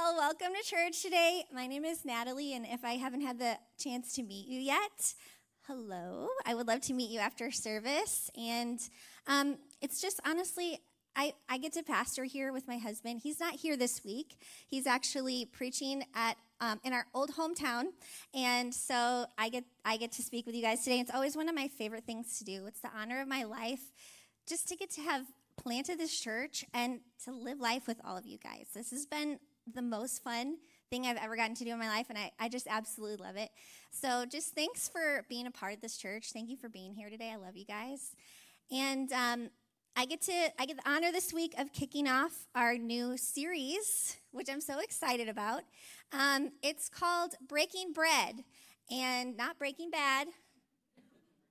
Well, welcome to church today. My name is Natalie, and if I haven't had the chance to meet you yet, hello. I would love to meet you after service. And um, it's just honestly, I, I get to pastor here with my husband. He's not here this week. He's actually preaching at um, in our old hometown, and so I get I get to speak with you guys today. It's always one of my favorite things to do. It's the honor of my life, just to get to have planted this church and to live life with all of you guys. This has been the most fun thing I've ever gotten to do in my life, and I, I just absolutely love it. So, just thanks for being a part of this church. Thank you for being here today. I love you guys. And um, I get to I get the honor this week of kicking off our new series, which I'm so excited about. Um, it's called Breaking Bread, and not Breaking Bad,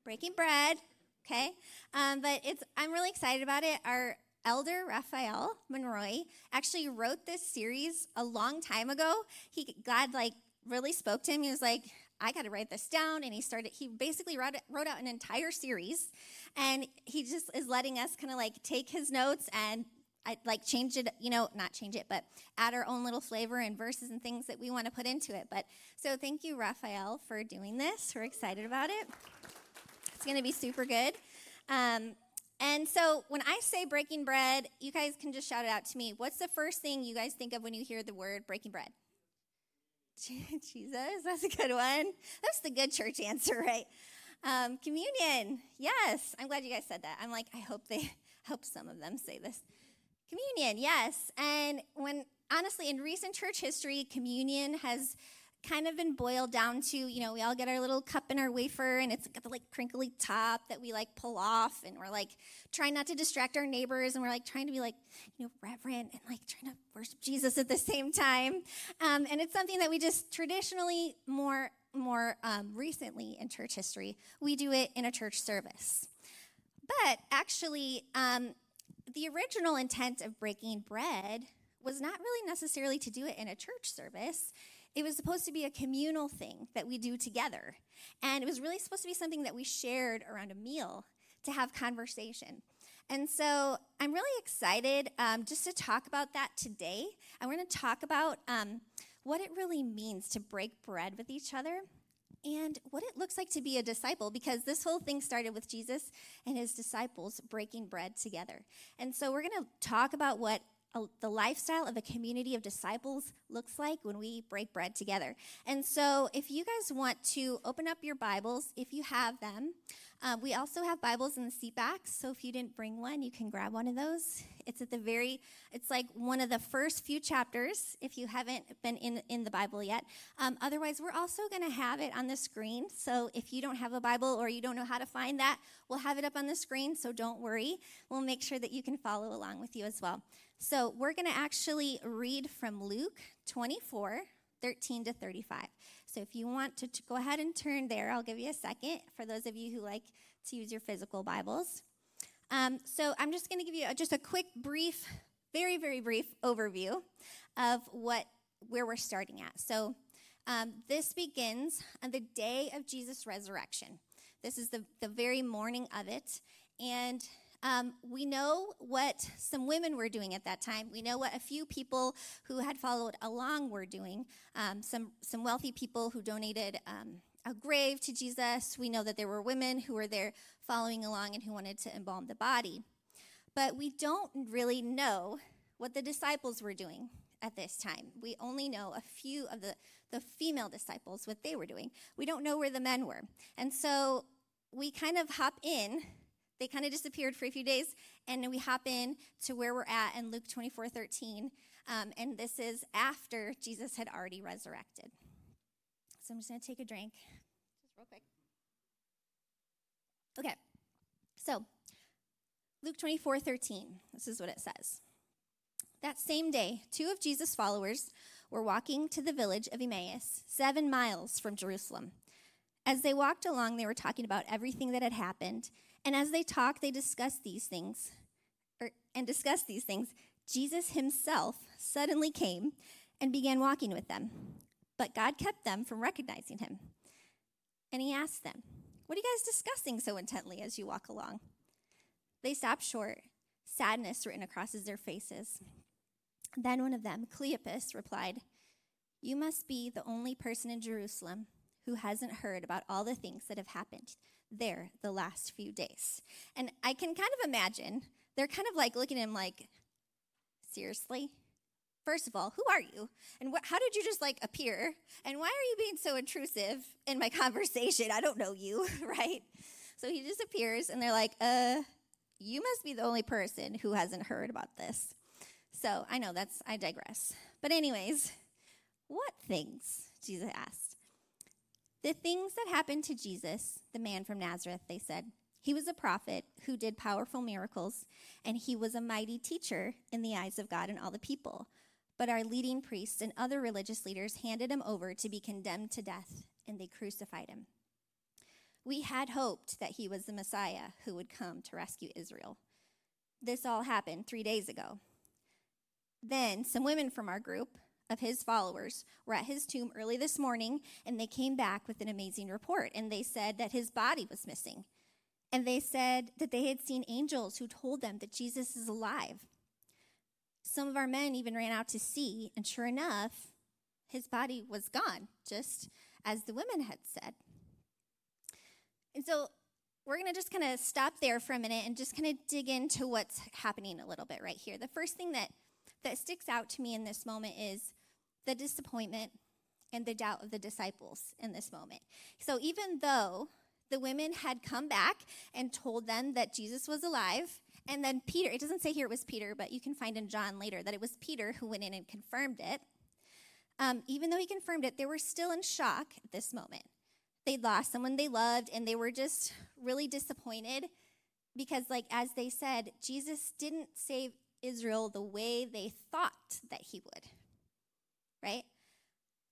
Breaking Bread. Okay, um, but it's I'm really excited about it. Our elder Raphael Monroy actually wrote this series a long time ago. He God like really spoke to him. He was like, I got to write this down. And he started, he basically wrote, wrote out an entire series. And he just is letting us kind of like take his notes and I like change it, you know, not change it, but add our own little flavor and verses and things that we want to put into it. But so thank you, Raphael, for doing this. We're excited about it. It's going to be super good. Um, and so when I say breaking bread, you guys can just shout it out to me. What's the first thing you guys think of when you hear the word breaking bread? Jesus, that's a good one. That's the good church answer, right? Um, communion, yes. I'm glad you guys said that. I'm like, I hope they, hope some of them say this. Communion, yes. And when honestly, in recent church history, communion has kind of been boiled down to, you know, we all get our little cup and our wafer, and it's got the like crinkly top that we like pull off, and we're like trying not to distract our neighbors, and we're like trying to be like, you know, reverent and like trying to worship Jesus at the same time. Um, and it's something that we just traditionally more more um, recently in church history we do it in a church service. But actually, um, the original intent of breaking bread was not really necessarily to do it in a church service it was supposed to be a communal thing that we do together. And it was really supposed to be something that we shared around a meal to have conversation. And so I'm really excited um, just to talk about that today. And we're going to talk about um, what it really means to break bread with each other and what it looks like to be a disciple because this whole thing started with Jesus and his disciples breaking bread together. And so we're going to talk about what the lifestyle of a community of disciples looks like when we break bread together. And so, if you guys want to open up your Bibles, if you have them, uh, we also have Bibles in the seat backs. So, if you didn't bring one, you can grab one of those. It's at the very, it's like one of the first few chapters if you haven't been in, in the Bible yet. Um, otherwise, we're also going to have it on the screen. So, if you don't have a Bible or you don't know how to find that, we'll have it up on the screen. So, don't worry. We'll make sure that you can follow along with you as well. So we're going to actually read from Luke 24, 13 to 35. So if you want to, to, go ahead and turn there, I'll give you a second for those of you who like to use your physical Bibles. Um, so I'm just going to give you a, just a quick, brief, very, very brief overview of what where we're starting at. So um, this begins on the day of Jesus' resurrection. This is the, the very morning of it. And um, we know what some women were doing at that time. We know what a few people who had followed along were doing. Um, some some wealthy people who donated um, a grave to Jesus. We know that there were women who were there following along and who wanted to embalm the body. But we don't really know what the disciples were doing at this time. We only know a few of the, the female disciples, what they were doing. We don't know where the men were. And so we kind of hop in they kind of disappeared for a few days, and we hop in to where we're at in Luke 24 13. Um, and this is after Jesus had already resurrected. So I'm just going to take a drink, just real quick. Okay, so Luke 24 13, this is what it says. That same day, two of Jesus' followers were walking to the village of Emmaus, seven miles from Jerusalem. As they walked along, they were talking about everything that had happened and as they talked, they discussed these things, or, and discussed these things. Jesus himself suddenly came and began walking with them. But God kept them from recognizing him. And he asked them, What are you guys discussing so intently as you walk along? They stopped short, sadness written across their faces. Then one of them, Cleopas, replied, You must be the only person in Jerusalem who hasn't heard about all the things that have happened there the last few days. And I can kind of imagine they're kind of like looking at him like, Seriously? First of all, who are you? And wh- how did you just like appear? And why are you being so intrusive in my conversation? I don't know you, right? So he just appears and they're like, uh, you must be the only person who hasn't heard about this. So I know that's, I digress. But, anyways, what things? Jesus asked. The things that happened to Jesus, the man from Nazareth, they said. He was a prophet who did powerful miracles, and he was a mighty teacher in the eyes of God and all the people. But our leading priests and other religious leaders handed him over to be condemned to death, and they crucified him. We had hoped that he was the Messiah who would come to rescue Israel. This all happened three days ago. Then some women from our group of his followers were at his tomb early this morning, and they came back with an amazing report. And they said that his body was missing. And they said that they had seen angels who told them that Jesus is alive. Some of our men even ran out to see, and sure enough, his body was gone, just as the women had said. And so we're going to just kind of stop there for a minute and just kind of dig into what's happening a little bit right here. The first thing that, that sticks out to me in this moment is the disappointment and the doubt of the disciples in this moment. So even though the women had come back and told them that Jesus was alive, and then Peter, it doesn't say here it was Peter, but you can find in John later that it was Peter who went in and confirmed it. Um, even though he confirmed it, they were still in shock at this moment. They'd lost someone they loved, and they were just really disappointed because, like, as they said, Jesus didn't save Israel the way they thought that he would, right?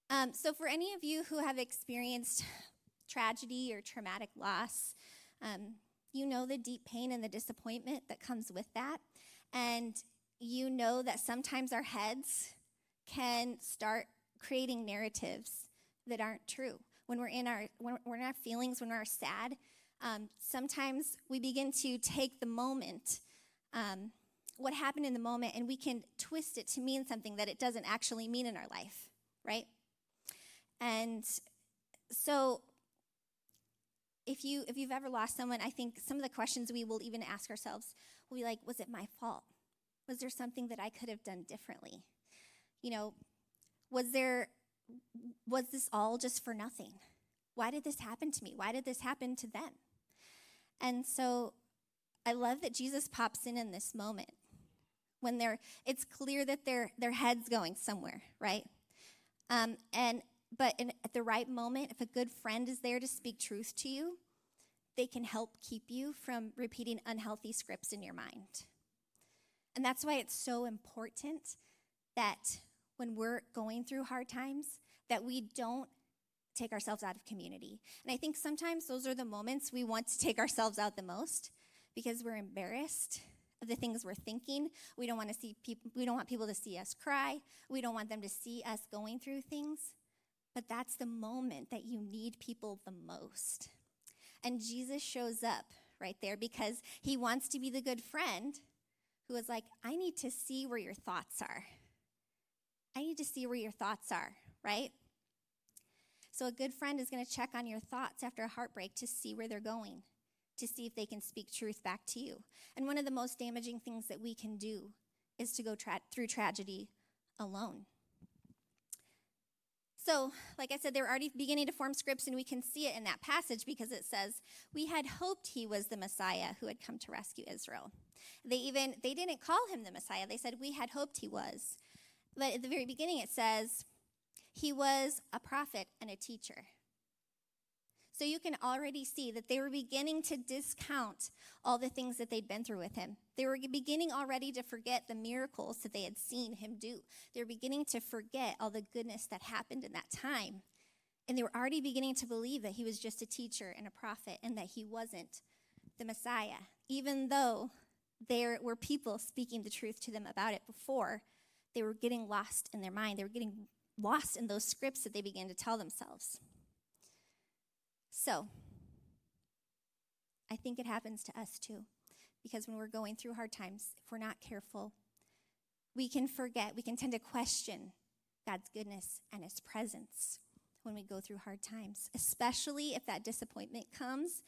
Um, so, for any of you who have experienced tragedy or traumatic loss, um, you know the deep pain and the disappointment that comes with that. And you know that sometimes our heads can start creating narratives that aren't true. When we're in our when we're in our feelings, when we're sad, um, sometimes we begin to take the moment, um, what happened in the moment, and we can twist it to mean something that it doesn't actually mean in our life, right? And so if you if you've ever lost someone, I think some of the questions we will even ask ourselves will be like, was it my fault? Was there something that I could have done differently? You know, was there was this all just for nothing? Why did this happen to me? Why did this happen to them? And so I love that Jesus pops in in this moment when they're it's clear that their their head's going somewhere, right? Um, and but in, at the right moment, if a good friend is there to speak truth to you, they can help keep you from repeating unhealthy scripts in your mind. And that's why it's so important that when we're going through hard times, that we don't take ourselves out of community. And I think sometimes those are the moments we want to take ourselves out the most because we're embarrassed the things we're thinking. We don't want to see people we don't want people to see us cry. We don't want them to see us going through things. But that's the moment that you need people the most. And Jesus shows up right there because he wants to be the good friend who is like, I need to see where your thoughts are. I need to see where your thoughts are, right? So, a good friend is going to check on your thoughts after a heartbreak to see where they're going, to see if they can speak truth back to you. And one of the most damaging things that we can do is to go tra- through tragedy alone. So, like I said, they're already beginning to form scripts, and we can see it in that passage because it says, We had hoped he was the Messiah who had come to rescue Israel. They even they didn't call him the Messiah. They said, We had hoped he was. But at the very beginning it says, He was a prophet and a teacher. So you can already see that they were beginning to discount all the things that they'd been through with him. They were beginning already to forget the miracles that they had seen him do. They were beginning to forget all the goodness that happened in that time. And they were already beginning to believe that he was just a teacher and a prophet and that he wasn't the Messiah, even though there were people speaking the truth to them about it before. They were getting lost in their mind. They were getting lost in those scripts that they began to tell themselves. So, I think it happens to us too. Because when we're going through hard times, if we're not careful, we can forget, we can tend to question God's goodness and his presence when we go through hard times, especially if that disappointment comes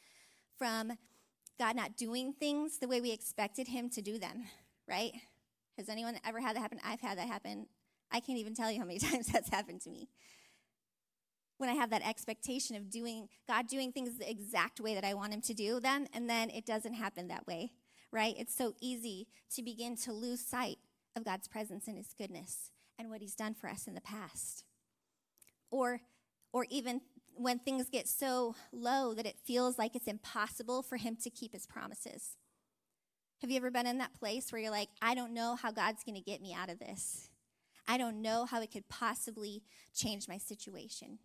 from God not doing things the way we expected him to do them, right? Has anyone ever had that happen? I've had that happen. I can't even tell you how many times that's happened to me. When I have that expectation of doing God doing things the exact way that I want him to do them, and then it doesn't happen that way, right? It's so easy to begin to lose sight of God's presence and his goodness and what he's done for us in the past. Or or even when things get so low that it feels like it's impossible for him to keep his promises. Have you ever been in that place where you're like, I don't know how God's going to get me out of this? I don't know how it could possibly change my situation.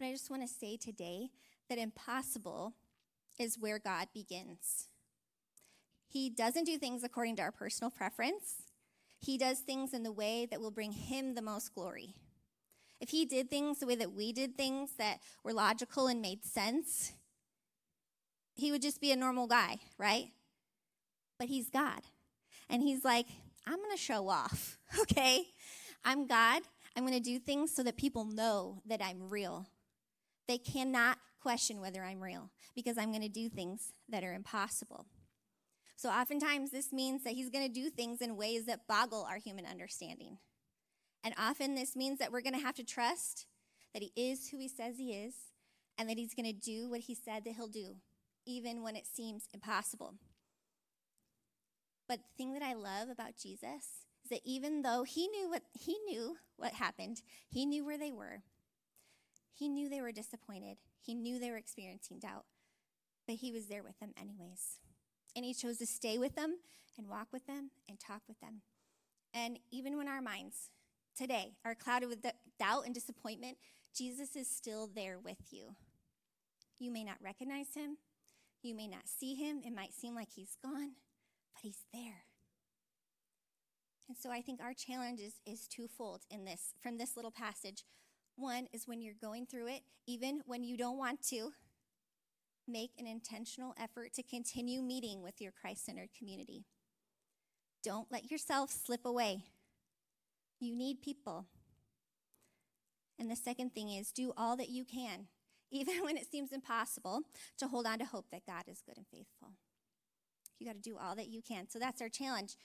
But I just want to say today that impossible is where God begins. He doesn't do things according to our personal preference, He does things in the way that will bring Him the most glory. If he did things the way that we did things that were logical and made sense, he would just be a normal guy, right? But he's God. And he's like, I'm going to show off, okay? I'm God. I'm going to do things so that people know that I'm real. They cannot question whether I'm real because I'm going to do things that are impossible. So, oftentimes, this means that he's going to do things in ways that boggle our human understanding. And often this means that we're going to have to trust that He is who He says He is and that He's going to do what He said that He'll do, even when it seems impossible. But the thing that I love about Jesus is that even though He knew what He knew what happened, He knew where they were. He knew they were disappointed. He knew they were experiencing doubt, but He was there with them anyways. And He chose to stay with them and walk with them and talk with them. And even when our minds today are clouded with doubt and disappointment, Jesus is still there with you. You may not recognize him, you may not see him, it might seem like he's gone, but he's there. And so I think our challenge is, is twofold in this from this little passage. One is when you're going through it, even when you don't want to, make an intentional effort to continue meeting with your Christ centered community. Don't let yourself slip away you need people. And the second thing is do all that you can, even when it seems impossible, to hold on to hope that God is good and faithful. You got to do all that you can. So that's our challenge.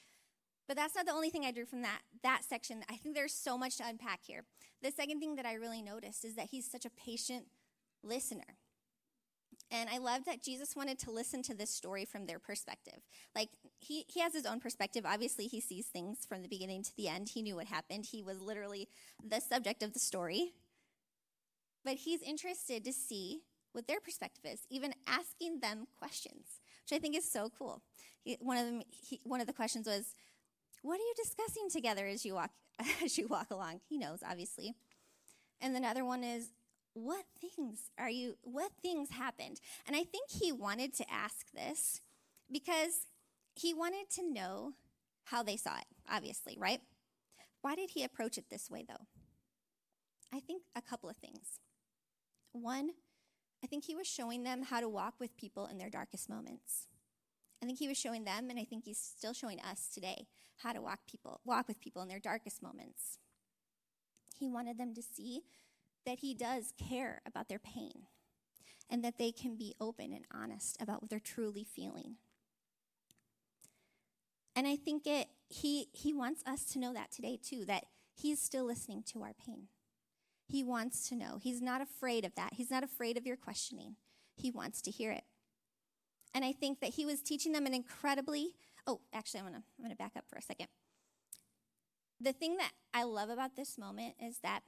But that's not the only thing I drew from that, that section. I think there's so much to unpack here. The second thing that I really noticed is that he's such a patient listener. And I love that Jesus wanted to listen to this story from their perspective. Like, he, he has his own perspective. Obviously, he sees things from the beginning to the end. He knew what happened, he was literally the subject of the story. But he's interested to see what their perspective is, even asking them questions, which I think is so cool. He, one, of them, he, one of the questions was, What are you discussing together as you walk, as you walk along? He knows, obviously. And another one is, what things are you, what things happened? And I think he wanted to ask this because he wanted to know how they saw it, obviously, right? Why did he approach it this way, though? I think a couple of things. One, I think he was showing them how to walk with people in their darkest moments. I think he was showing them, and I think he's still showing us today, how to walk people, walk with people in their darkest moments. He wanted them to see that He does care about their pain and that they can be open and honest about what they're truly feeling. And I think it he he wants us to know that today too that he's still listening to our pain. He wants to know. He's not afraid of that. He's not afraid of your questioning. He wants to hear it. And I think that he was teaching them an incredibly Oh, actually I'm to I'm to back up for a second. The thing that I love about this moment is that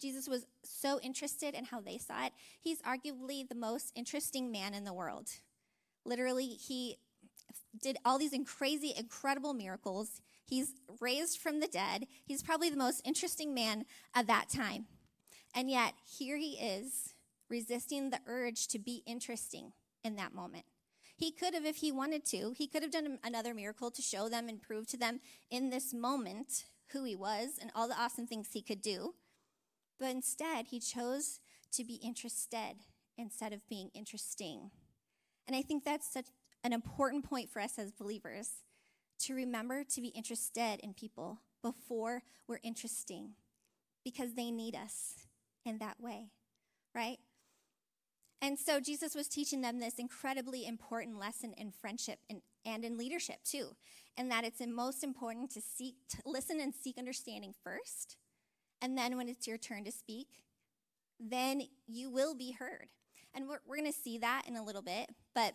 Jesus was so interested in how they saw it. He's arguably the most interesting man in the world. Literally, he did all these crazy, incredible miracles. He's raised from the dead. He's probably the most interesting man of that time. And yet, here he is resisting the urge to be interesting in that moment. He could have, if he wanted to, he could have done another miracle to show them and prove to them in this moment who he was and all the awesome things he could do. But instead, he chose to be interested instead of being interesting. And I think that's such an important point for us as believers to remember to be interested in people before we're interesting because they need us in that way, right? And so Jesus was teaching them this incredibly important lesson in friendship and, and in leadership too, and that it's most important to seek, to listen and seek understanding first, and then when it's your turn to speak, then you will be heard. And we're, we're going to see that in a little bit, but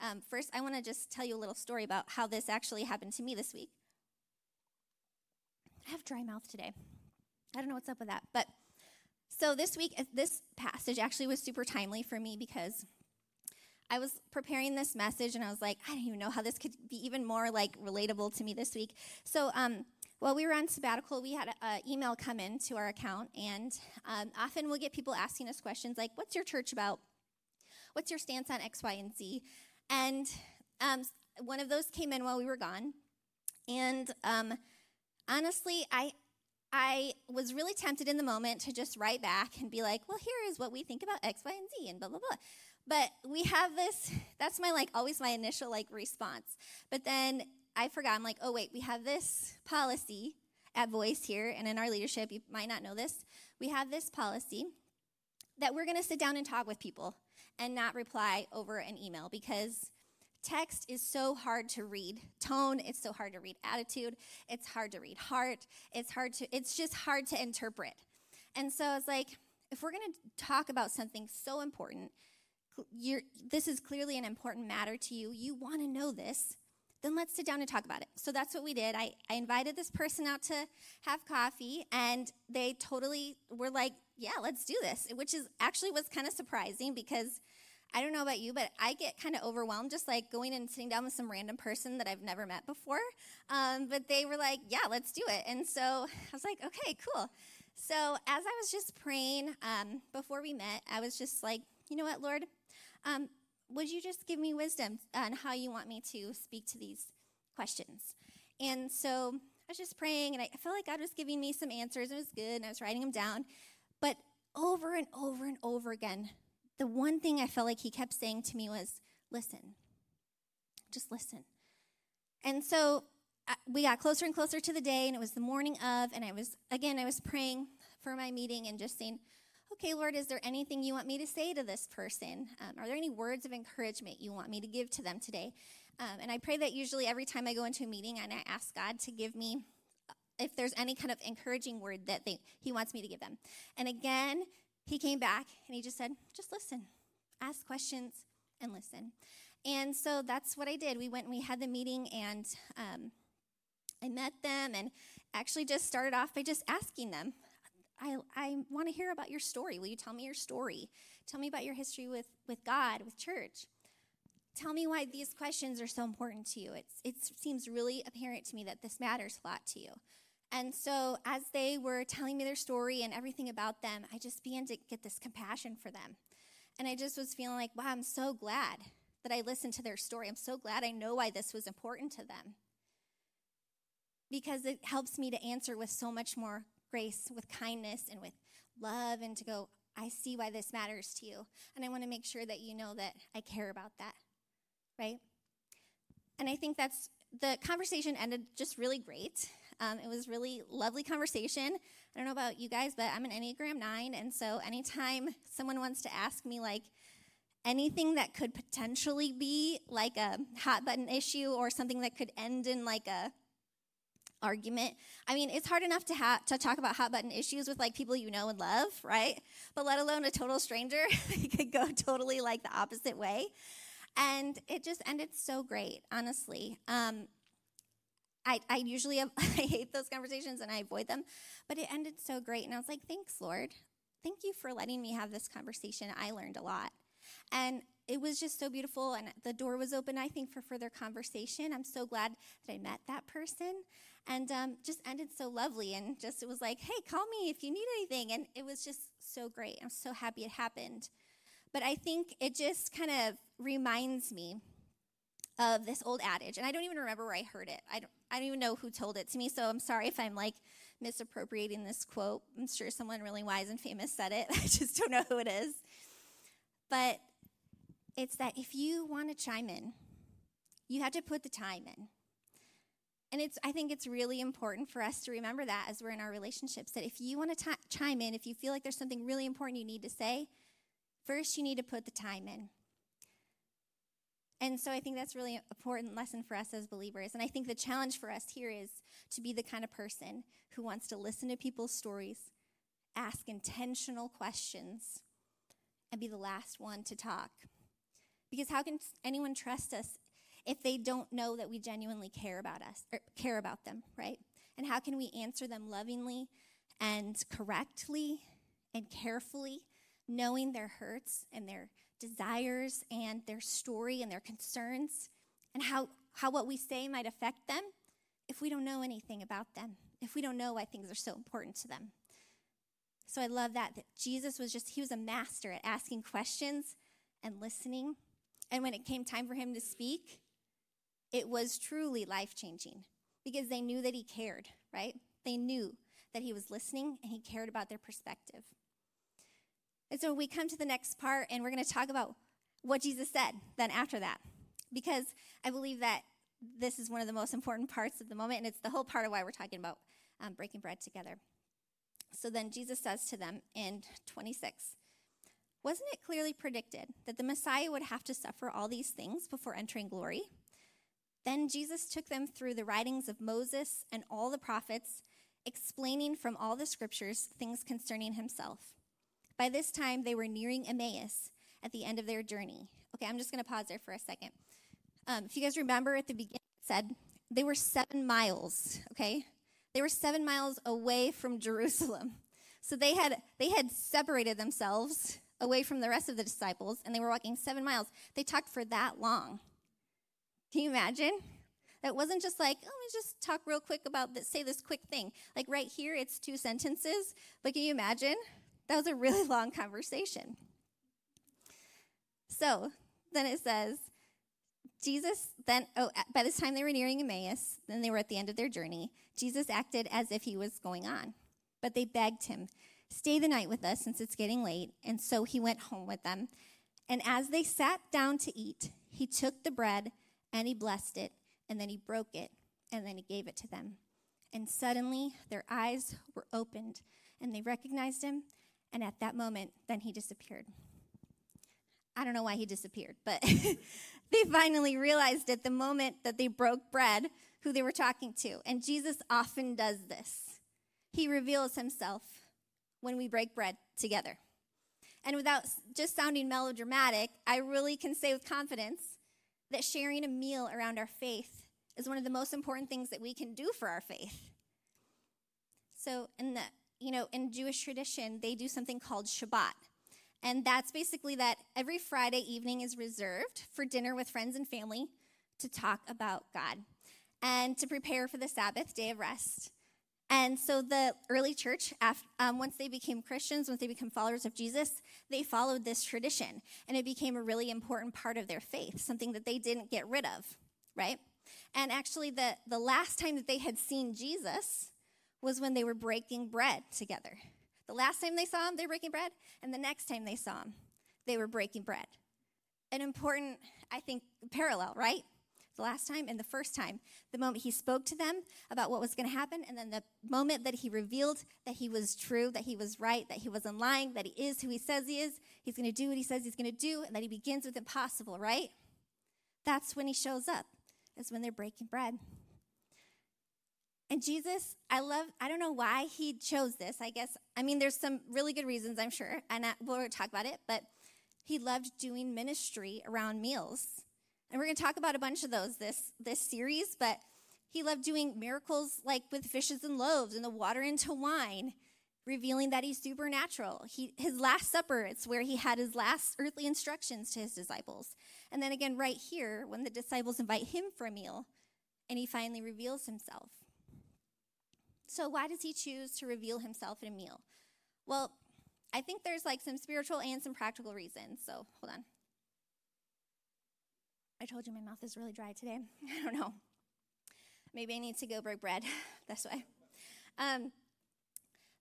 um, first, I want to just tell you a little story about how this actually happened to me this week. I have dry mouth today. I don't know what's up with that. But so this week, uh, this passage actually was super timely for me because I was preparing this message and I was like, I don't even know how this could be even more like relatable to me this week. So, um, while we were on sabbatical, we had an email come in to our account, and um, often we'll get people asking us questions like, What's your church about? What's your stance on X, Y, and Z? And um, one of those came in while we were gone. And um, honestly, I, I was really tempted in the moment to just write back and be like, well, here is what we think about X, Y, and Z, and blah, blah, blah. But we have this, that's my, like, always my initial, like, response. But then I forgot, I'm like, oh, wait, we have this policy at Voice here, and in our leadership, you might not know this, we have this policy that we're to sit down and talk with people and not reply over an email because text is so hard to read tone it's so hard to read attitude it's hard to read heart it's hard to it's just hard to interpret. And so it's like if we're going to talk about something so important this is clearly an important matter to you you want to know this then let's sit down and talk about it. So that's what we did. I, I invited this person out to have coffee and they totally were like yeah let's do this which is actually was kind of surprising because I don't know about you, but I get kind of overwhelmed just like going and sitting down with some random person that I've never met before. Um, but they were like, yeah, let's do it. And so I was like, okay, cool. So as I was just praying um, before we met, I was just like, you know what, Lord, um, would you just give me wisdom on how you want me to speak to these questions? And so I was just praying, and I felt like God was giving me some answers. It was good, and I was writing them down. But over and over and over again, the one thing I felt like he kept saying to me was, listen, just listen. And so we got closer and closer to the day, and it was the morning of, and I was, again, I was praying for my meeting and just saying, okay, Lord, is there anything you want me to say to this person? Um, are there any words of encouragement you want me to give to them today? Um, and I pray that usually every time I go into a meeting and I ask God to give me uh, if there's any kind of encouraging word that they, he wants me to give them. And again, he came back and he just said, just listen, ask questions and listen. And so that's what I did. We went and we had the meeting and um, I met them and actually just started off by just asking them, I, I want to hear about your story. Will you tell me your story? Tell me about your history with, with God, with church. Tell me why these questions are so important to you. It's, it seems really apparent to me that this matters a lot to you. And so, as they were telling me their story and everything about them, I just began to get this compassion for them. And I just was feeling like, wow, I'm so glad that I listened to their story. I'm so glad I know why this was important to them. Because it helps me to answer with so much more grace, with kindness, and with love, and to go, I see why this matters to you. And I want to make sure that you know that I care about that, right? And I think that's the conversation ended just really great. Um, it was really lovely conversation. I don't know about you guys, but I'm an Enneagram 9. And so anytime someone wants to ask me, like, anything that could potentially be like a hot button issue or something that could end in like a argument. I mean, it's hard enough to ha- to talk about hot button issues with like people you know and love, right? But let alone a total stranger, it could go totally like the opposite way. And it just ended so great, honestly. Um, I, I usually have, I hate those conversations and I avoid them, but it ended so great. And I was like, thanks, Lord. Thank you for letting me have this conversation. I learned a lot. And it was just so beautiful. And the door was open, I think, for further conversation. I'm so glad that I met that person and um, just ended so lovely. And just, it was like, hey, call me if you need anything. And it was just so great. I'm so happy it happened. But I think it just kind of reminds me of this old adage, and I don't even remember where I heard it. I don't, I don't even know who told it to me, so I'm sorry if I'm like misappropriating this quote. I'm sure someone really wise and famous said it. I just don't know who it is. But it's that if you want to chime in, you have to put the time in. And it's, I think it's really important for us to remember that as we're in our relationships that if you want to t- chime in, if you feel like there's something really important you need to say, first you need to put the time in. And so I think that's really an important lesson for us as believers. And I think the challenge for us here is to be the kind of person who wants to listen to people's stories, ask intentional questions, and be the last one to talk. Because how can anyone trust us if they don't know that we genuinely care about us or care about them, right? And how can we answer them lovingly and correctly and carefully, knowing their hurts and their desires and their story and their concerns and how, how what we say might affect them if we don't know anything about them, if we don't know why things are so important to them. So I love that, that Jesus was just, he was a master at asking questions and listening. And when it came time for him to speak, it was truly life changing because they knew that he cared, right? They knew that he was listening and he cared about their perspective. And so we come to the next part, and we're going to talk about what Jesus said then after that, because I believe that this is one of the most important parts of the moment, and it's the whole part of why we're talking about um, breaking bread together. So then Jesus says to them in 26, Wasn't it clearly predicted that the Messiah would have to suffer all these things before entering glory? Then Jesus took them through the writings of Moses and all the prophets, explaining from all the scriptures things concerning himself. By this time, they were nearing Emmaus at the end of their journey. Okay, I'm just going to pause there for a second. Um, if you guys remember at the beginning, it said they were seven miles, okay? They were seven miles away from Jerusalem. So they had, they had separated themselves away from the rest of the disciples, and they were walking seven miles. They talked for that long. Can you imagine? That wasn't just like, oh, let me just talk real quick about this, say this quick thing. Like right here, it's two sentences. But can you imagine? That was a really long conversation. So then it says, Jesus then, oh, by this time they were nearing Emmaus, then they were at the end of their journey. Jesus acted as if he was going on, but they begged him, Stay the night with us since it's getting late. And so he went home with them. And as they sat down to eat, he took the bread and he blessed it, and then he broke it, and then he gave it to them. And suddenly their eyes were opened, and they recognized him, and at that moment, then he disappeared. I don't know why he disappeared, but they finally realized at the moment that they broke bread who they were talking to. And Jesus often does this. He reveals himself when we break bread together. And without just sounding melodramatic, I really can say with confidence that sharing a meal around our faith is one of the most important things that we can do for our faith. So, in the you know, in Jewish tradition, they do something called Shabbat. And that's basically that every Friday evening is reserved for dinner with friends and family to talk about God and to prepare for the Sabbath day of rest. And so the early church, after, um, once they became Christians, once they became followers of Jesus, they followed this tradition. And it became a really important part of their faith, something that they didn't get rid of, right? And actually, the, the last time that they had seen Jesus was when they were breaking bread together. The last time they saw him, they were breaking bread. And the next time they saw him, they were breaking bread. An important, I think, parallel, right? the last time and the first time. The moment he spoke to them about what was going to happen, and then the moment that he revealed that he was true, that he was right, that he wasn't lying, that he is who he says he is, he's going to do what he says he's going to do, and that he begins with impossible, right? That's when he shows up, is when they're breaking bread. And Jesus, I love, I don't know why he chose this. I guess, I mean, there's some really good reasons, I'm sure, and I, we'll talk about it, but he loved doing ministry around meals. And we're going to talk about a bunch of those this, this series, but he loved doing miracles like with fishes and loaves and the water into wine, revealing that he's supernatural. He, his Last Supper, it's where he had his last earthly instructions to his disciples. And then again, right here, when the disciples invite him for a meal, and he finally reveals himself. So, why does he choose to reveal himself in a meal? Well, I think there's like some spiritual and some practical reasons. So, hold on. I told you my mouth is really dry today. I don't know. Maybe I need to go break bread. this way. Um,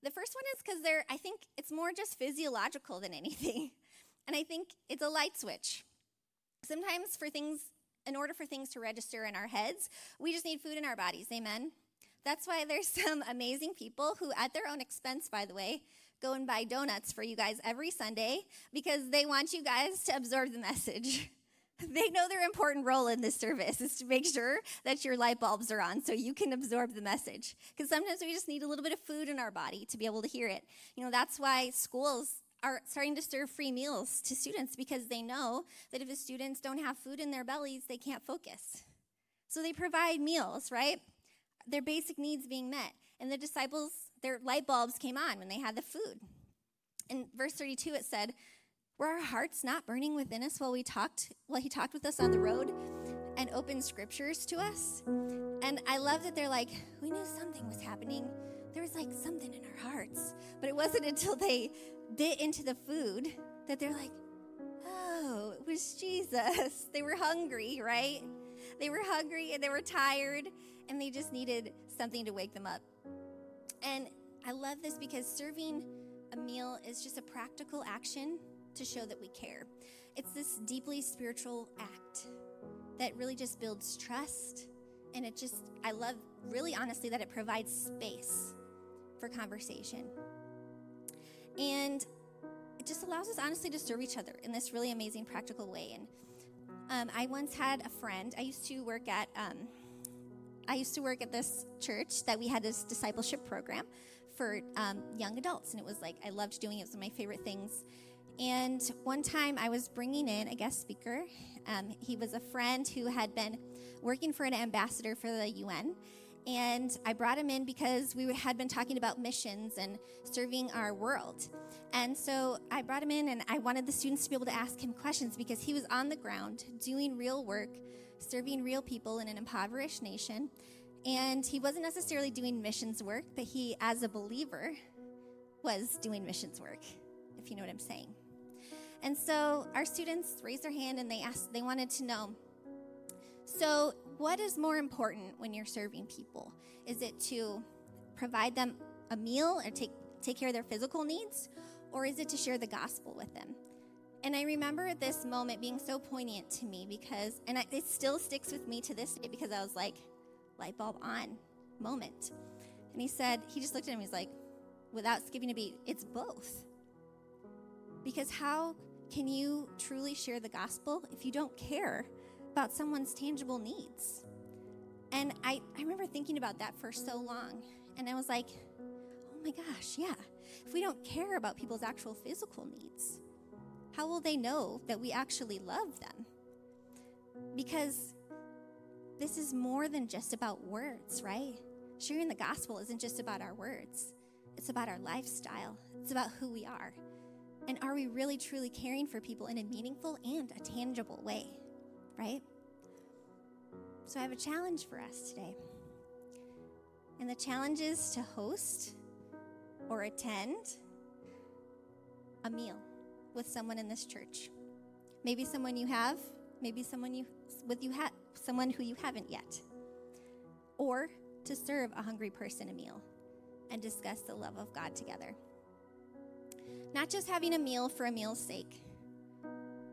the first one is because they're, I think it's more just physiological than anything. And I think it's a light switch. Sometimes for things in order for things to register in our heads, we just need food in our bodies. Amen. That's why there's some amazing people who, at their own expense, by the way, go and buy donuts for you guys every Sunday because they want you guys to absorb the message. they know their important role in this service is to make sure that your light bulbs are on so you can absorb the message. Because sometimes we just need a little bit of food in our body to be able to hear it. You know, that's why schools are starting to serve free meals to students because they know that if the students don't have food in their bellies, they can't focus. So they provide meals, right? Their basic needs being met. And the disciples, their light bulbs came on when they had the food. In verse 32, it said, were our hearts not burning within us while we talked, while he talked with us on the road and opened scriptures to us? And I love that they're like, we knew something was happening. There was like something in our hearts. But it wasn't until they bit into the food that they're like, oh, it was Jesus. They were hungry, right? They were hungry and they were tired and they just needed something to wake them up. And I love this because serving a meal is just a practical action to show that we care. It's this deeply spiritual act that really just builds trust. And it just, I love really honestly that it provides space for conversation. And it just allows us honestly to serve each other in this really amazing practical way. And um, I once had a friend, I used to work at, um, I used to work at this church that we had this discipleship program for um, young adults. And it was like, I loved doing it. It was one of my favorite things. And one time I was bringing in a guest speaker. Um, he was a friend who had been working for an ambassador for the UN. And I brought him in because we had been talking about missions and serving our world. And so I brought him in, and I wanted the students to be able to ask him questions because he was on the ground doing real work, serving real people in an impoverished nation. And he wasn't necessarily doing missions work, but he, as a believer, was doing missions work, if you know what I'm saying. And so our students raised their hand and they asked, they wanted to know. So, what is more important when you're serving people? Is it to provide them a meal or take, take care of their physical needs? Or is it to share the gospel with them? And I remember this moment being so poignant to me because, and I, it still sticks with me to this day because I was like, light bulb on moment. And he said, he just looked at him, he's like, without skipping a beat, it's both. Because how can you truly share the gospel if you don't care about someone's tangible needs? And I, I remember thinking about that for so long. And I was like, oh my gosh, yeah. If we don't care about people's actual physical needs, how will they know that we actually love them? Because this is more than just about words, right? Sharing the gospel isn't just about our words, it's about our lifestyle, it's about who we are. And are we really truly caring for people in a meaningful and a tangible way? Right? So I have a challenge for us today. And the challenge is to host or attend a meal with someone in this church. Maybe someone you have, maybe someone you with you have someone who you haven't yet. Or to serve a hungry person a meal and discuss the love of God together. Not just having a meal for a meal's sake,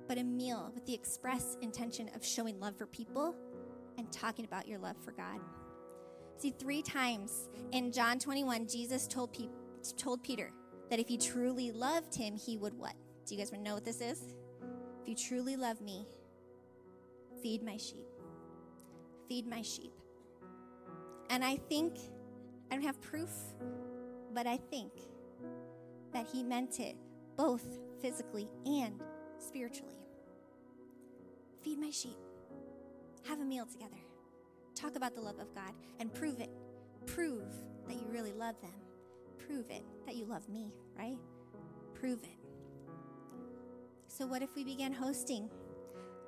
but a meal with the express intention of showing love for people and talking about your love for God. See, three times in John 21, Jesus told, Pe- told Peter that if he truly loved him, he would what? Do you guys know what this is? If you truly love me, feed my sheep. Feed my sheep. And I think, I don't have proof, but I think that he meant it both physically and spiritually. Feed my sheep, have a meal together, talk about the love of God, and prove it. Prove that you really love them. Prove it that you love me, right? Prove it. So, what if we began hosting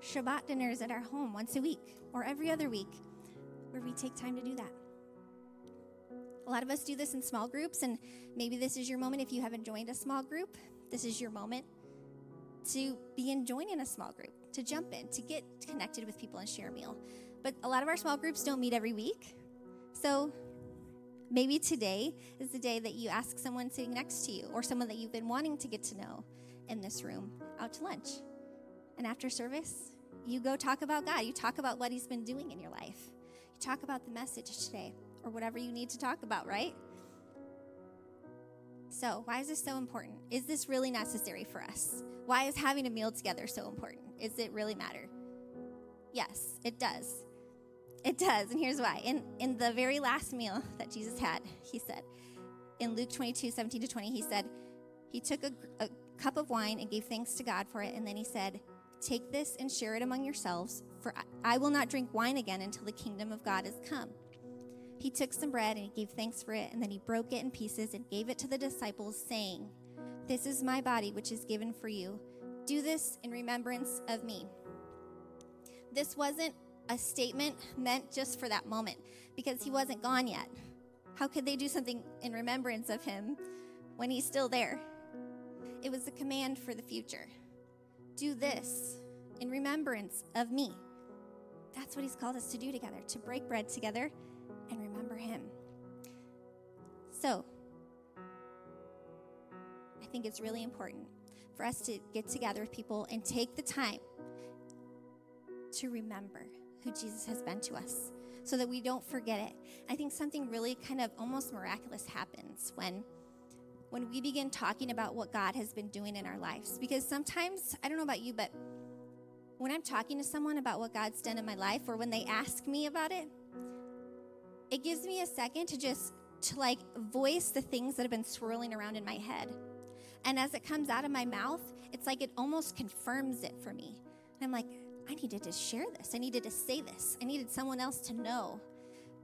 Shabbat dinners at our home once a week or every other week where we take time to do that? A lot of us do this in small groups, and maybe this is your moment if you haven't joined a small group. This is your moment to be begin joining a small group, to jump in, to get connected with people and share a meal. But a lot of our small groups don't meet every week. So maybe today is the day that you ask someone sitting next to you or someone that you've been wanting to get to know in this room out to lunch. And after service, you go talk about God. You talk about what He's been doing in your life. You talk about the message today or whatever you need to talk about, right? So, why is this so important? Is this really necessary for us? Why is having a meal together so important? Is it really matter? Yes, it does. It does, and here's why. In in the very last meal that Jesus had, he said, in Luke 22, 17 to 20, he said, he took a, a cup of wine and gave thanks to God for it, and then he said, Take this and share it among yourselves, for I will not drink wine again until the kingdom of God has come. He took some bread and he gave thanks for it, and then he broke it in pieces and gave it to the disciples, saying, This is my body, which is given for you. Do this in remembrance of me. This wasn't a statement meant just for that moment because he wasn't gone yet. How could they do something in remembrance of him when he's still there? It was a command for the future. Do this in remembrance of me. That's what he's called us to do together, to break bread together and remember him. So, I think it's really important for us to get together with people and take the time to remember who Jesus has been to us so that we don't forget it. I think something really kind of almost miraculous happens when when we begin talking about what God has been doing in our lives because sometimes I don't know about you but when I'm talking to someone about what God's done in my life or when they ask me about it it gives me a second to just to like voice the things that have been swirling around in my head. And as it comes out of my mouth, it's like it almost confirms it for me. And I'm like, I needed to share this. I needed to say this. I needed someone else to know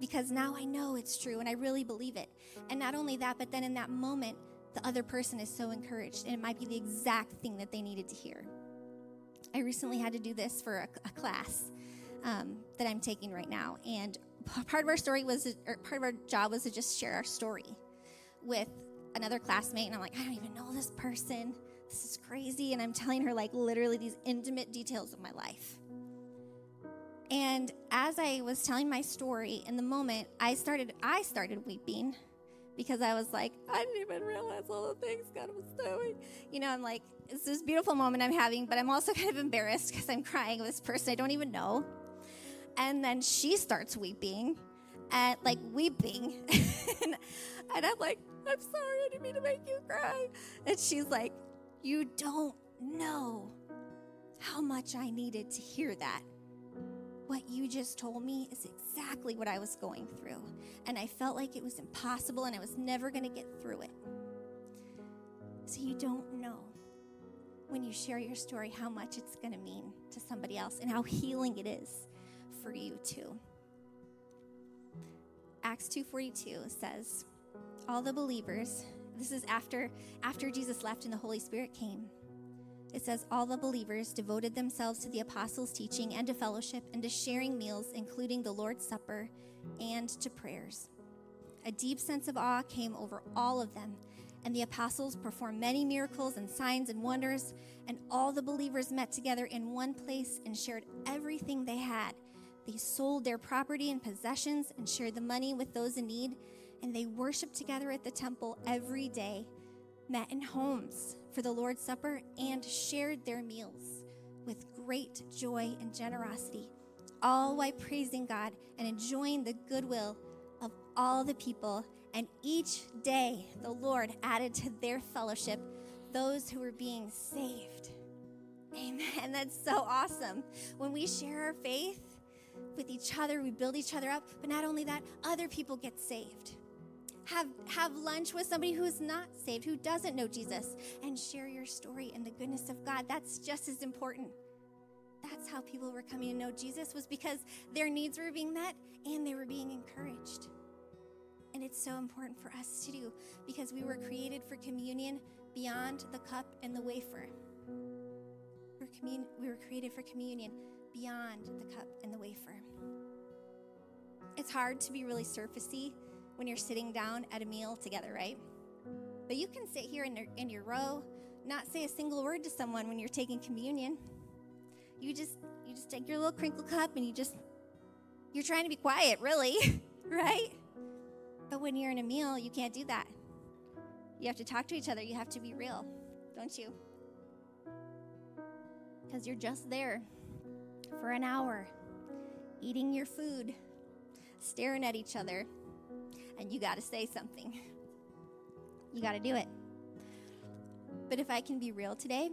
because now I know it's true and I really believe it. And not only that, but then in that moment, the other person is so encouraged and it might be the exact thing that they needed to hear. I recently had to do this for a, a class um, that I'm taking right now. And part of our story was, or part of our job was to just share our story with another classmate. And I'm like, I don't even know this person. This is crazy. And I'm telling her, like, literally these intimate details of my life. And as I was telling my story in the moment, I started, I started weeping because I was like, I didn't even realize all the things God was doing. You know, I'm like, it's this beautiful moment I'm having, but I'm also kind of embarrassed because I'm crying with this person I don't even know. And then she starts weeping and like weeping. and, and I'm like, I'm sorry, I didn't mean to make you cry. And she's like, You don't know how much I needed to hear that. What you just told me is exactly what I was going through. And I felt like it was impossible and I was never going to get through it. So you don't know when you share your story how much it's going to mean to somebody else and how healing it is for you too. Acts 2:42 says, all the believers, this is after after Jesus left and the Holy Spirit came. It says all the believers devoted themselves to the apostles' teaching and to fellowship and to sharing meals, including the Lord's Supper and to prayers. A deep sense of awe came over all of them, and the apostles performed many miracles and signs and wonders, and all the believers met together in one place and shared everything they had. They sold their property and possessions and shared the money with those in need, and they worshiped together at the temple every day, met in homes for the Lord's Supper, and shared their meals with great joy and generosity, all while praising God and enjoying the goodwill of all the people. And each day the Lord added to their fellowship those who were being saved. Amen. That's so awesome. When we share our faith, with each other, we build each other up, but not only that, other people get saved. Have, have lunch with somebody who is not saved, who doesn't know Jesus, and share your story and the goodness of God. That's just as important. That's how people were coming to know Jesus, was because their needs were being met and they were being encouraged. And it's so important for us to do because we were created for communion beyond the cup and the wafer. We're commun- we were created for communion beyond the cup and the wafer. It's hard to be really surfacey when you're sitting down at a meal together, right? But you can sit here in your, in your row, not say a single word to someone when you're taking communion. You just you just take your little crinkle cup and you just you're trying to be quiet, really, right? But when you're in a meal, you can't do that. You have to talk to each other. You have to be real, don't you? Because you're just there for an hour, eating your food, staring at each other, and you got to say something. You got to do it. But if I can be real today,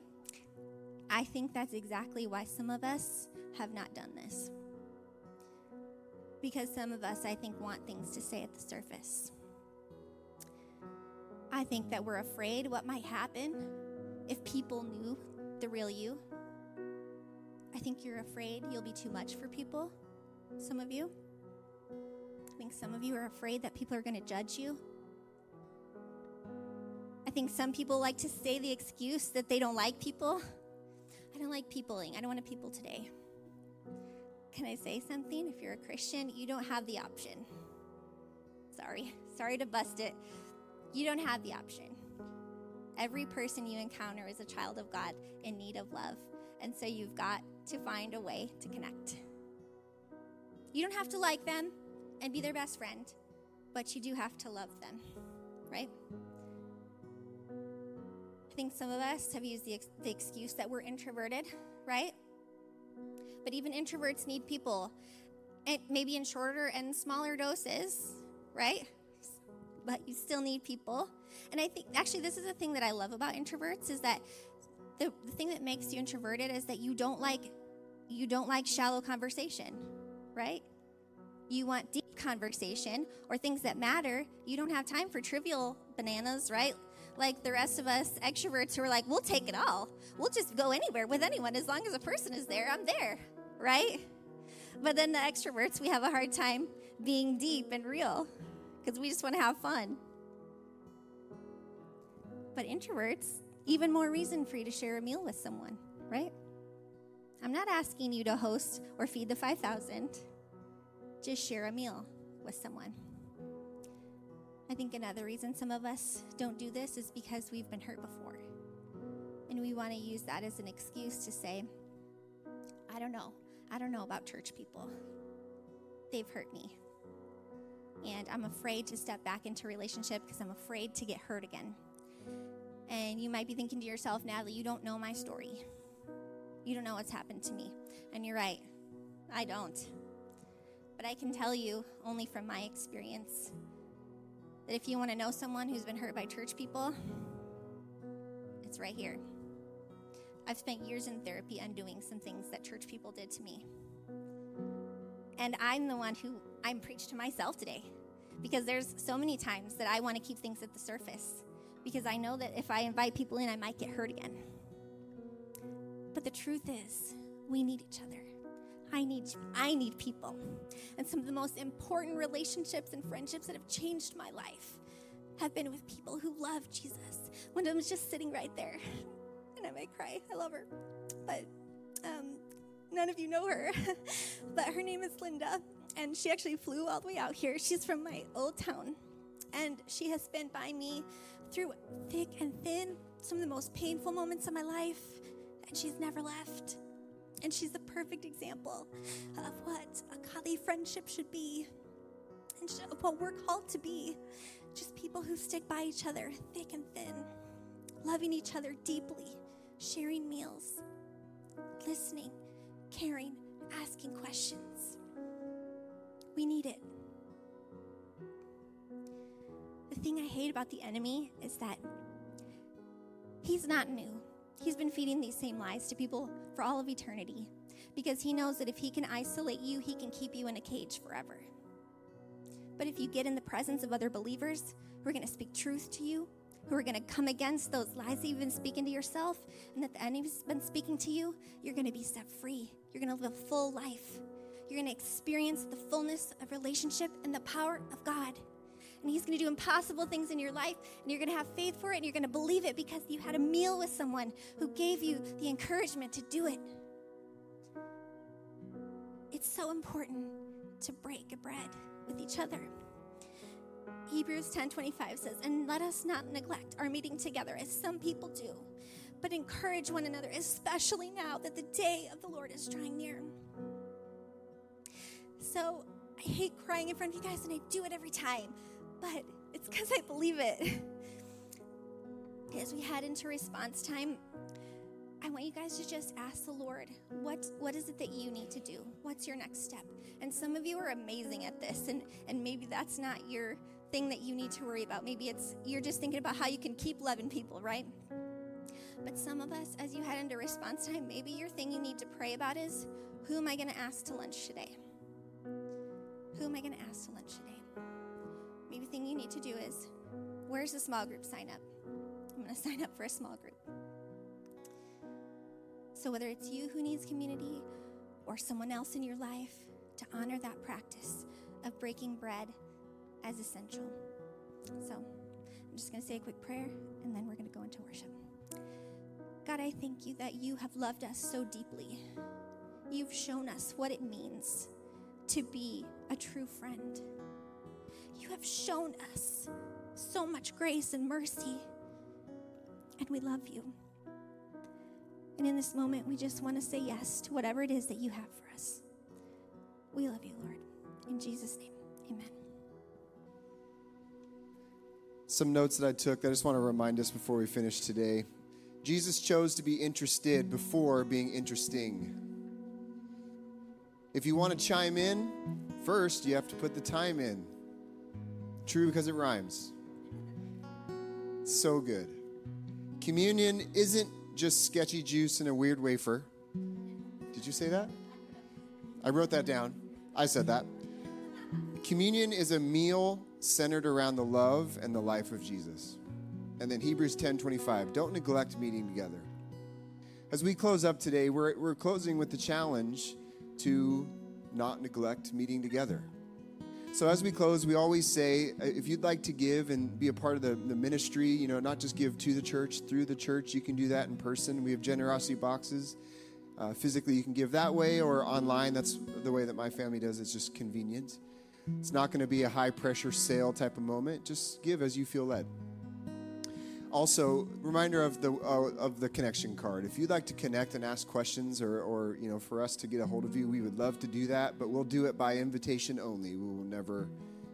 I think that's exactly why some of us have not done this. Because some of us, I think, want things to say at the surface. I think that we're afraid what might happen if people knew the real you. I think you're afraid you'll be too much for people, some of you. Think some of you are afraid that people are going to judge you. I think some people like to say the excuse that they don't like people. I don't like peopling. I don't want to people today. Can I say something? If you're a Christian, you don't have the option. Sorry. Sorry to bust it. You don't have the option. Every person you encounter is a child of God in need of love. And so you've got to find a way to connect. You don't have to like them and be their mm. best friend, but you do have to love them, right? I think some of us have used the, ex- the excuse that we're introverted, right? But even introverts need people, and maybe in shorter and smaller doses, right? But you still need people. And I think actually this is the thing that I love about introverts is that the, the thing that makes you introverted is that you don't like you don't like shallow conversation, right? You want deep conversation or things that matter. You don't have time for trivial bananas, right? Like the rest of us extroverts who are like, we'll take it all. We'll just go anywhere with anyone as long as a person is there. I'm there, right? But then the extroverts, we have a hard time being deep and real because we just want to have fun. But introverts, even more reason for you to share a meal with someone, right? I'm not asking you to host or feed the 5,000. Just share a meal with someone. I think another reason some of us don't do this is because we've been hurt before. And we want to use that as an excuse to say, I don't know. I don't know about church people. They've hurt me. And I'm afraid to step back into relationship because I'm afraid to get hurt again. And you might be thinking to yourself, Natalie, you don't know my story. You don't know what's happened to me. And you're right, I don't. But I can tell you, only from my experience, that if you want to know someone who's been hurt by church people, it's right here. I've spent years in therapy undoing some things that church people did to me. And I'm the one who I'm preached to myself today because there's so many times that I want to keep things at the surface because I know that if I invite people in, I might get hurt again. But the truth is, we need each other. I need I need people. And some of the most important relationships and friendships that have changed my life have been with people who love Jesus. One of them was just sitting right there. And I might cry. I love her. But um, none of you know her. but her name is Linda. And she actually flew all the way out here. She's from my old town. And she has been by me through thick and thin, some of the most painful moments of my life and she's never left. And she's the perfect example of what a godly friendship should be and what we're called to be. Just people who stick by each other, thick and thin, loving each other deeply, sharing meals, listening, caring, asking questions. We need it. The thing I hate about the enemy is that he's not new. He's been feeding these same lies to people for all of eternity because he knows that if he can isolate you, he can keep you in a cage forever. But if you get in the presence of other believers who are going to speak truth to you, who are going to come against those lies that you've been speaking to yourself and that the enemy's been speaking to you, you're going to be set free. You're going to live a full life. You're going to experience the fullness of relationship and the power of God and He's going to do impossible things in your life, and you're going to have faith for it, and you're going to believe it because you had a meal with someone who gave you the encouragement to do it. It's so important to break bread with each other. Hebrews 10:25 says, "And let us not neglect our meeting together as some people do, but encourage one another, especially now that the day of the Lord is drawing near." So, I hate crying in front of you guys and I do it every time but it's because I believe it. As we head into response time, I want you guys to just ask the Lord, what, what is it that you need to do? What's your next step? And some of you are amazing at this, and, and maybe that's not your thing that you need to worry about. Maybe it's you're just thinking about how you can keep loving people, right? But some of us, as you head into response time, maybe your thing you need to pray about is who am I going to ask to lunch today? Who am I going to ask to lunch today? Maybe thing you need to do is where's the small group sign up? I'm going to sign up for a small group. So, whether it's you who needs community or someone else in your life, to honor that practice of breaking bread as essential. So, I'm just going to say a quick prayer and then we're going to go into worship. God, I thank you that you have loved us so deeply. You've shown us what it means to be a true friend. You have shown us so much grace and mercy, and we love you. And in this moment, we just want to say yes to whatever it is that you have for us. We love you, Lord. In Jesus' name, amen. Some notes that I took that I just want to remind us before we finish today. Jesus chose to be interested before being interesting. If you want to chime in, first you have to put the time in. True because it rhymes. So good. Communion isn't just sketchy juice and a weird wafer. Did you say that? I wrote that down. I said that. Communion is a meal centered around the love and the life of Jesus. And then Hebrews 10 25, don't neglect meeting together. As we close up today, we're, we're closing with the challenge to not neglect meeting together. So as we close, we always say, uh, if you'd like to give and be a part of the, the ministry, you know, not just give to the church, through the church, you can do that in person. We have generosity boxes. Uh, physically, you can give that way or online. That's the way that my family does. It's just convenient. It's not going to be a high pressure sale type of moment. Just give as you feel led. Also, reminder of the uh, of the connection card. If you'd like to connect and ask questions, or or you know, for us to get a hold of you, we would love to do that. But we'll do it by invitation only. We will never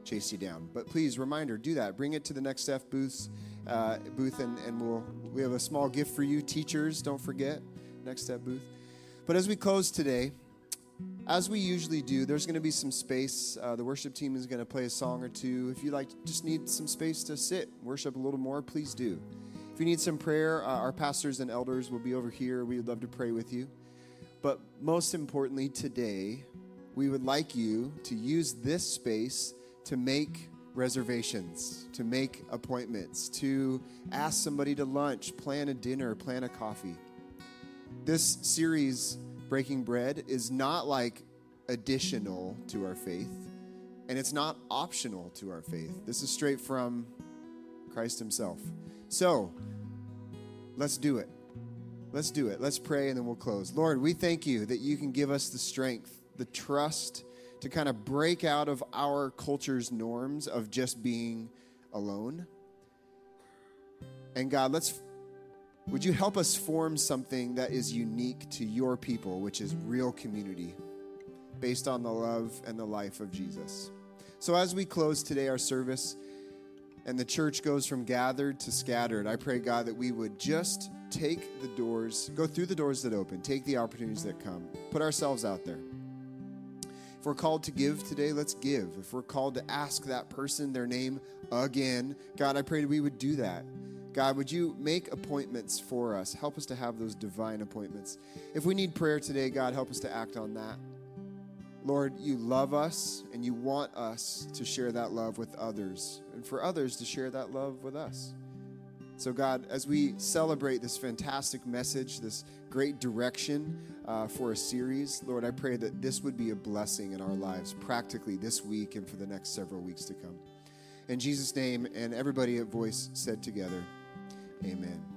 chase you down. But please, reminder, do that. Bring it to the next step booths uh, booth, and and we'll we have a small gift for you, teachers. Don't forget next step booth. But as we close today, as we usually do, there's going to be some space. Uh, the worship team is going to play a song or two. If you like, just need some space to sit, worship a little more, please do. If you need some prayer, uh, our pastors and elders will be over here. We would love to pray with you. But most importantly, today, we would like you to use this space to make reservations, to make appointments, to ask somebody to lunch, plan a dinner, plan a coffee. This series breaking bread is not like additional to our faith, and it's not optional to our faith. This is straight from Christ Himself. So, let's do it. Let's do it. Let's pray and then we'll close. Lord, we thank you that you can give us the strength, the trust to kind of break out of our culture's norms of just being alone. And God, let's would you help us form something that is unique to your people, which is real community, based on the love and the life of Jesus? So, as we close today our service and the church goes from gathered to scattered, I pray, God, that we would just take the doors, go through the doors that open, take the opportunities that come, put ourselves out there. If we're called to give today, let's give. If we're called to ask that person their name again, God, I pray we would do that. God, would you make appointments for us? Help us to have those divine appointments. If we need prayer today, God, help us to act on that. Lord, you love us and you want us to share that love with others and for others to share that love with us. So, God, as we celebrate this fantastic message, this great direction uh, for a series, Lord, I pray that this would be a blessing in our lives practically this week and for the next several weeks to come. In Jesus' name, and everybody at Voice said together, Amen.